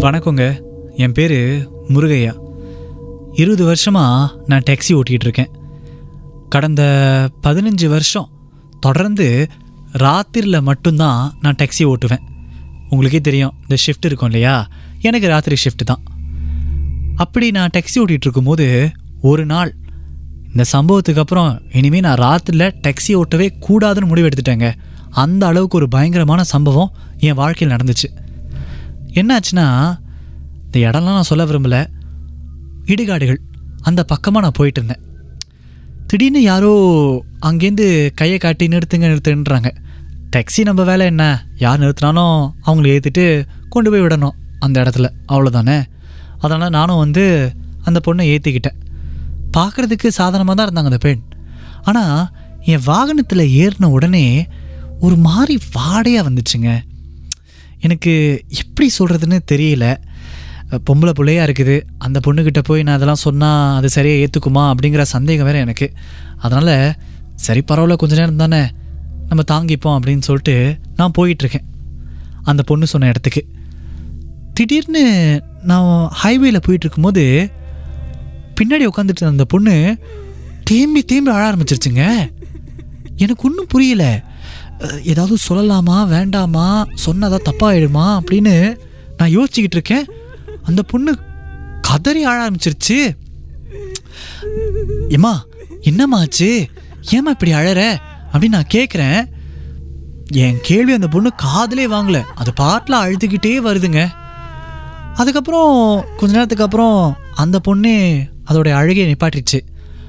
வணக்கங்க. என் பேர் முருகையா. இருபது வருஷமாக நான் டேக்ஸி ஓட்டிகிட்டு இருக்கேன் கடந்த பதினஞ்சு வருஷம் தொடர்ந்து ராத்திரியில் மட்டும்தான் நான் டேக்ஸி ஓட்டுவேன். உங்களுக்கே தெரியும் இந்த ஷிஃப்ட் இருக்கும் இல்லையா? எனக்கு ராத்திரி ஷிஃப்ட் தான். அப்படி நான் டேக்ஸி ஓட்டிகிட்டு இருக்கும்போது ஒரு நாள் இந்த சம்பவத்துக்கு அப்புறம் இனிமேல் நான் ராத்திரியில் டேக்ஸி ஓட்டவே கூடாதுன்னு முடிவு எடுத்துட்டேங்க அந்த அளவுக்கு ஒரு பயங்கரமான சம்பவம் என் வாழ்க்கையில் நடந்துச்சு. என்னாச்சுன்னா இந்த இடம்லாம் நான் சொல்ல விரும்பல. இடுகாடுகள் அந்த பக்கமாக நான் போயிட்டு இருந்தேன் திடீர்னு யாரோ அங்கேருந்து கையை காட்டி நிறுத்துங்க நிறுத்துன்றாங்க டாக்ஸி நம்ம வேலை என்ன? யார் நிறுத்தினாலும் அவங்கள ஏற்றிட்டு கொண்டு போய் விடணும் அந்த இடத்துல. அவ்வளோதானே அதனால் நானும் வந்து அந்த பொண்ணை ஏற்றிக்கிட்டேன் பார்க்குறதுக்கு சாதாரணமாக தான் இருந்தாங்க அந்த பெண். ஆனால் என் வாகனத்தில் ஏறின உடனே ஒரு மாதிரி வாடையாக வந்துச்சுங்க. எனக்கு எப்படி சொல்கிறதுன்னு தெரியல. பொம்பளை பிள்ளையாக இருக்குது. அந்த பொண்ணுக்கிட்ட போய் நான் அதெல்லாம் சொன்னால் அது சரியாக ஏற்றுக்குமா அப்படிங்கிற சந்தேகம் வேறு எனக்கு. அதனால் சரி பரவாயில்ல கொஞ்ச நேரம் தானே நம்ம தாங்கிப்போம் அப்படின்னு சொல்லிட்டு நான் போயிட்டுருக்கேன். அந்த பொண்ணு சொன்ன இடத்துக்கு. திடீர்னு நான் ஹைவேல போயிட்டுருக்கும்போது பின்னாடி உட்காந்துட்டு இருந்த அந்த பொண்ணு தேம்பி தேம்பி அழ ஆரம்பிச்சிருச்சுங்க. எனக்கு ஒன்றும் புரியலை. ஏதாவது சொல்லலாமா? வேண்டாமா? சொன்னதா தப்பாயிடுமா? அப்படின்னு நான் யோசிச்சுக்கிட்டு இருக்கேன். அந்த பொண்ணு கதறி ஆழ ஆரம்பிச்சிருச்சு. ஏம்மா என்னம்மா ஆச்சு? ஏம்மா இப்படி அழற? அப்படின்னு நான் கேட்குறேன் என் கேள்வி அந்த பொண்ணு காதலே வாங்கல. அது பாட்டில் அழுதுகிட்டே வருதுங்க. அதுக்கப்புறம் கொஞ்ச நேரத்துக்கு அப்புறம் அந்த பொண்ணு அதோடைய அழுகையை நிப்பாட்டிடுச்சு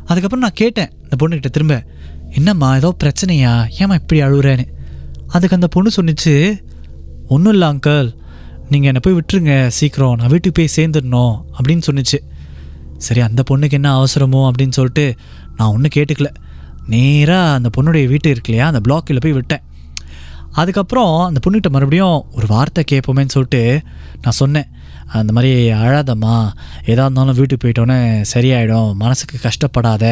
அதுக்கப்புறம் நான் கேட்டேன் அந்த பொண்ணுக்கிட்ட திரும்ப. என்னம்மா ஏதோ பிரச்சனையா? ஏம்மா இப்படி அழுகுறேன்னு அதுக்கு அந்த பொண்ணு சொன்னிச்சு ஒன்றும் இல்லை அங்கிள் நீங்கள் என்னை போய் விட்டுருங்க சீக்கிரம். நான் வீட்டுக்கு போய் சேர்ந்துடணும். அப்படின்னு சொன்னிச்சு. சரி அந்த பொண்ணுக்கு என்ன அவசரமோ அப்படின்னு சொல்லிட்டு நான் ஒன்றும் கேட்டுக்கல. நேராக அந்த பொண்ணுடைய வீட்டு இருக்கு இல்லையா அந்த பிளாக்கில் போய் விட்டேன். அதுக்கப்புறம் அந்த பொண்ணுகிட்ட மறுபடியும் ஒரு வார்த்தை கேட்போமேன்னு சொல்லிட்டு நான் சொன்னேன். அந்த மாதிரி அழாதம்மா எதாக இருந்தாலும் வீட்டுக்கு போயிட்டோன்னே சரியாயிடும் மனசுக்கு கஷ்டப்படாத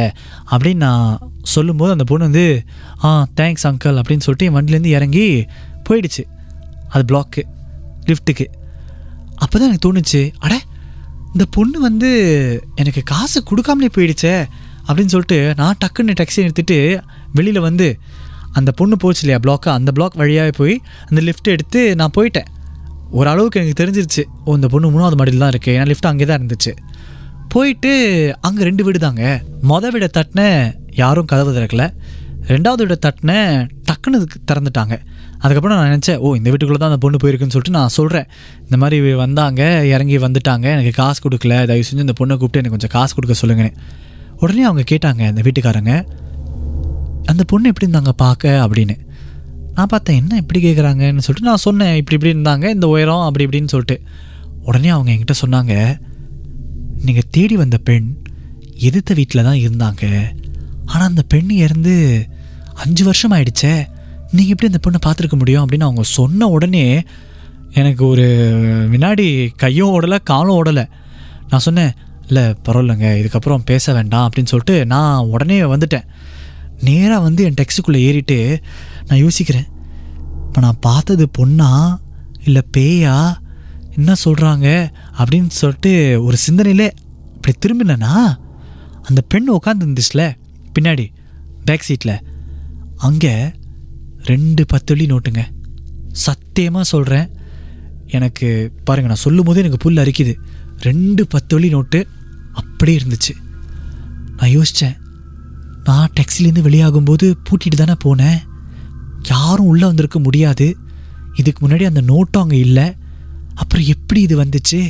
அப்படின்னு நான் சொல்லும்போது அந்த பொண்ணு வந்து ஆ தேங்க்ஸ் அங்கிள் அப்படின்னு சொல்லிட்டு என் வண்டிலேருந்து இறங்கி போயிடுச்சு. அது பிளாக்கு லிஃப்ட்டுக்கு அப்போ தான் எனக்கு தோணுச்சு அட இந்த பொண்ணு வந்து எனக்கு காசு கொடுக்காமலே போயிடுச்சே அப்படின்னு சொல்லிட்டு நான் டக்குன்னு டாக்ஸி நிறுத்திட்டு வெளியில் வந்து அந்த பொண்ணு போச்சு இல்லையா பிளாக்கு அந்த பிளாக் வழியாகவே போய் அந்த லிஃப்ட் எடுத்து நான் போயிட்டேன். ஓரளவுக்கு எனக்கு தெரிஞ்சிருச்சு ஓ இந்த பொண்ணு மூணாவது மாடியில் தான் இருக்குது ஏன்னா லிஃப்ட் அங்கே தான் இருந்துச்சு. போயிட்டு அங்கே ரெண்டு வீடு தாங்க. மொதல் வீடை தட்டின யாரும் கதவு திறக்கல. ரெண்டாவது வீடை தட்டின டக்குன்னு திறந்துட்டாங்க. அதுக்கப்புறம் நான் நினச்சேன் ஓ இந்த வீட்டுக்குள்ளே தான் அந்த பொண்ணு போயிருக்குன்னு சொல்லிட்டு நான் சொல்கிறேன் இந்த மாதிரி வந்தாங்க இறங்கி வந்துட்டாங்க எனக்கு காசு கொடுக்கல தயவு செஞ்சு இந்த பொண்ணை கூப்பிட்டு எனக்கு கொஞ்சம் காசு கொடுக்க சொல்லுங்கன்னு. உடனே அவங்க கேட்டாங்க இந்த வீட்டுக்காரங்க அந்த பொண்ணு எப்படி இருந்தாங்க பார்க்க அப்படின்னு. நான் பார்த்தேன் என்ன இப்படி கேட்குறாங்கன்னு சொல்லிட்டு நான் சொன்னேன் இப்படி இப்படி இருந்தாங்க இந்த உயரம் அப்படி இப்படின்னு சொல்லிட்டு. உடனே அவங்க என்கிட்ட சொன்னாங்க நீங்கள் தேடி வந்த பெண் எதிர்த்த வீட்டில் தான் இருந்தாங்க. ஆனால் அந்த பெண் இறந்து அஞ்சு வருஷம் ஆயிடுச்சே. நீங்கள் எப்படி அந்த பொண்ணை பார்த்துருக்க முடியும்? அப்படின்னு அவங்க சொன்ன உடனே எனக்கு ஒரு வினாடி கையும் ஓடலை காலும் ஓடலை. நான் சொன்னேன் இல்லை பரவாயில்லைங்க இதுக்கப்புறம் பேச வேண்டாம் அப்படின்னு சொல்லிட்டு நான் உடனே வந்துட்டேன். நேராக வந்து என் டெக்ஸுக்குள்ளே ஏறிட்டு நான் யோசிக்கிறேன். இப்போ நான் பார்த்தது பொண்ணா? இல்லை பேயா? என்ன சொல்கிறாங்க அப்படின்னு சொல்லிட்டு ஒரு சிந்தனையிலே அப்படி திரும்பினேன்னா அந்த பெண் உட்காந்துருந்துச்சுல பின்னாடி பேக் சீட்டில் அங்கே ரெண்டு பத்தொள்ளி நோட்டுங்க சத்தியமாக சொல்கிறேன் எனக்கு பாருங்கள் நான் சொல்லும் போது எனக்கு புல் அரிக்குது. ரெண்டு பத்தொள்ளி நோட்டு அப்படியே இருந்துச்சு. நான் யோசித்தேன் நான் டேக்ஸிலேருந்து வெளியாகும்போது பூட்டிட்டு தானே போனேன். யாரும் உள்ளே வந்திருக்க முடியாது. இதுக்கு முன்னாடி அந்த நோட்டும் அங்கே இல்லை. அப்புறம் எப்படி இது வந்துச்சு?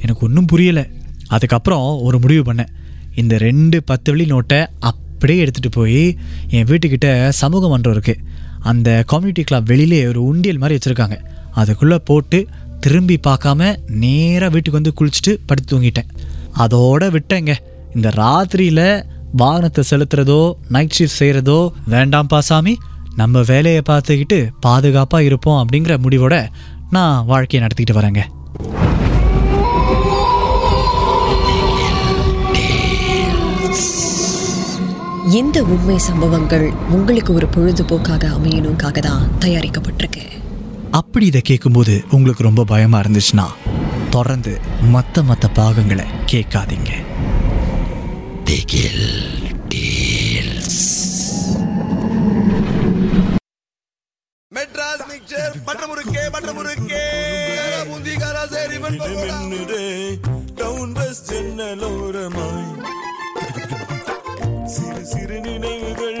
எனக்கு ஒன்றும் புரியலை. அதுக்கப்புறம் ஒரு முடிவு பண்ணேன். இந்த ரெண்டு பத்து வழி நோட்டை அப்படியே எடுத்துகிட்டு போய் என் வீட்டுக்கிட்ட சமூக மன்றம் இருக்குது அந்த கம்யூனிட்டி கிளப் வெளியிலே ஒரு உண்டியல் மாதிரி வச்சுருக்காங்க. அதுக்குள்ளே போட்டு திரும்பி பார்க்காம நேராக வீட்டுக்கு வந்து குளிச்சுட்டு படுத்து தூங்கிட்டேன். அதோட விட்டேங்க. இந்த ராத்திரியில் வாகனத்தை செலுத்துறதோ நைட் ஷிஃப்ட் செய்கிறதோ வேண்டாம்ப்பா சாமி. நம்ம வேலையை பார்த்துக்கிட்டு பாதுகாப்பாக இருப்போம் அப்படிங்கிற முடிவோட நான் வாழ்க்கையை நடத்திக்கிட்டு வரேங்க. இந்த உண்மை சம்பவங்கள் உங்களுக்கு ஒரு பொழுதுபோக்காக அமையணுக்காக தான் தயாரிக்கப்பட்டிருக்கு. அப்படி இதை கேட்கும்போது உங்களுக்கு ரொம்ப பயமாக இருந்துச்சுன்னா தொடர்ந்து மற்ற மற்ற பாகங்களை கேட்காதீங்க. மெட்ராஸ் மிக்சர் பட்ட முறுக்கே பட்ட முறுக்கே பூந்திகாரா சரி மின்னுதே டவுன் பஸ் ஜன்னலோரமாய் சிறு சிறு நினைவுகள்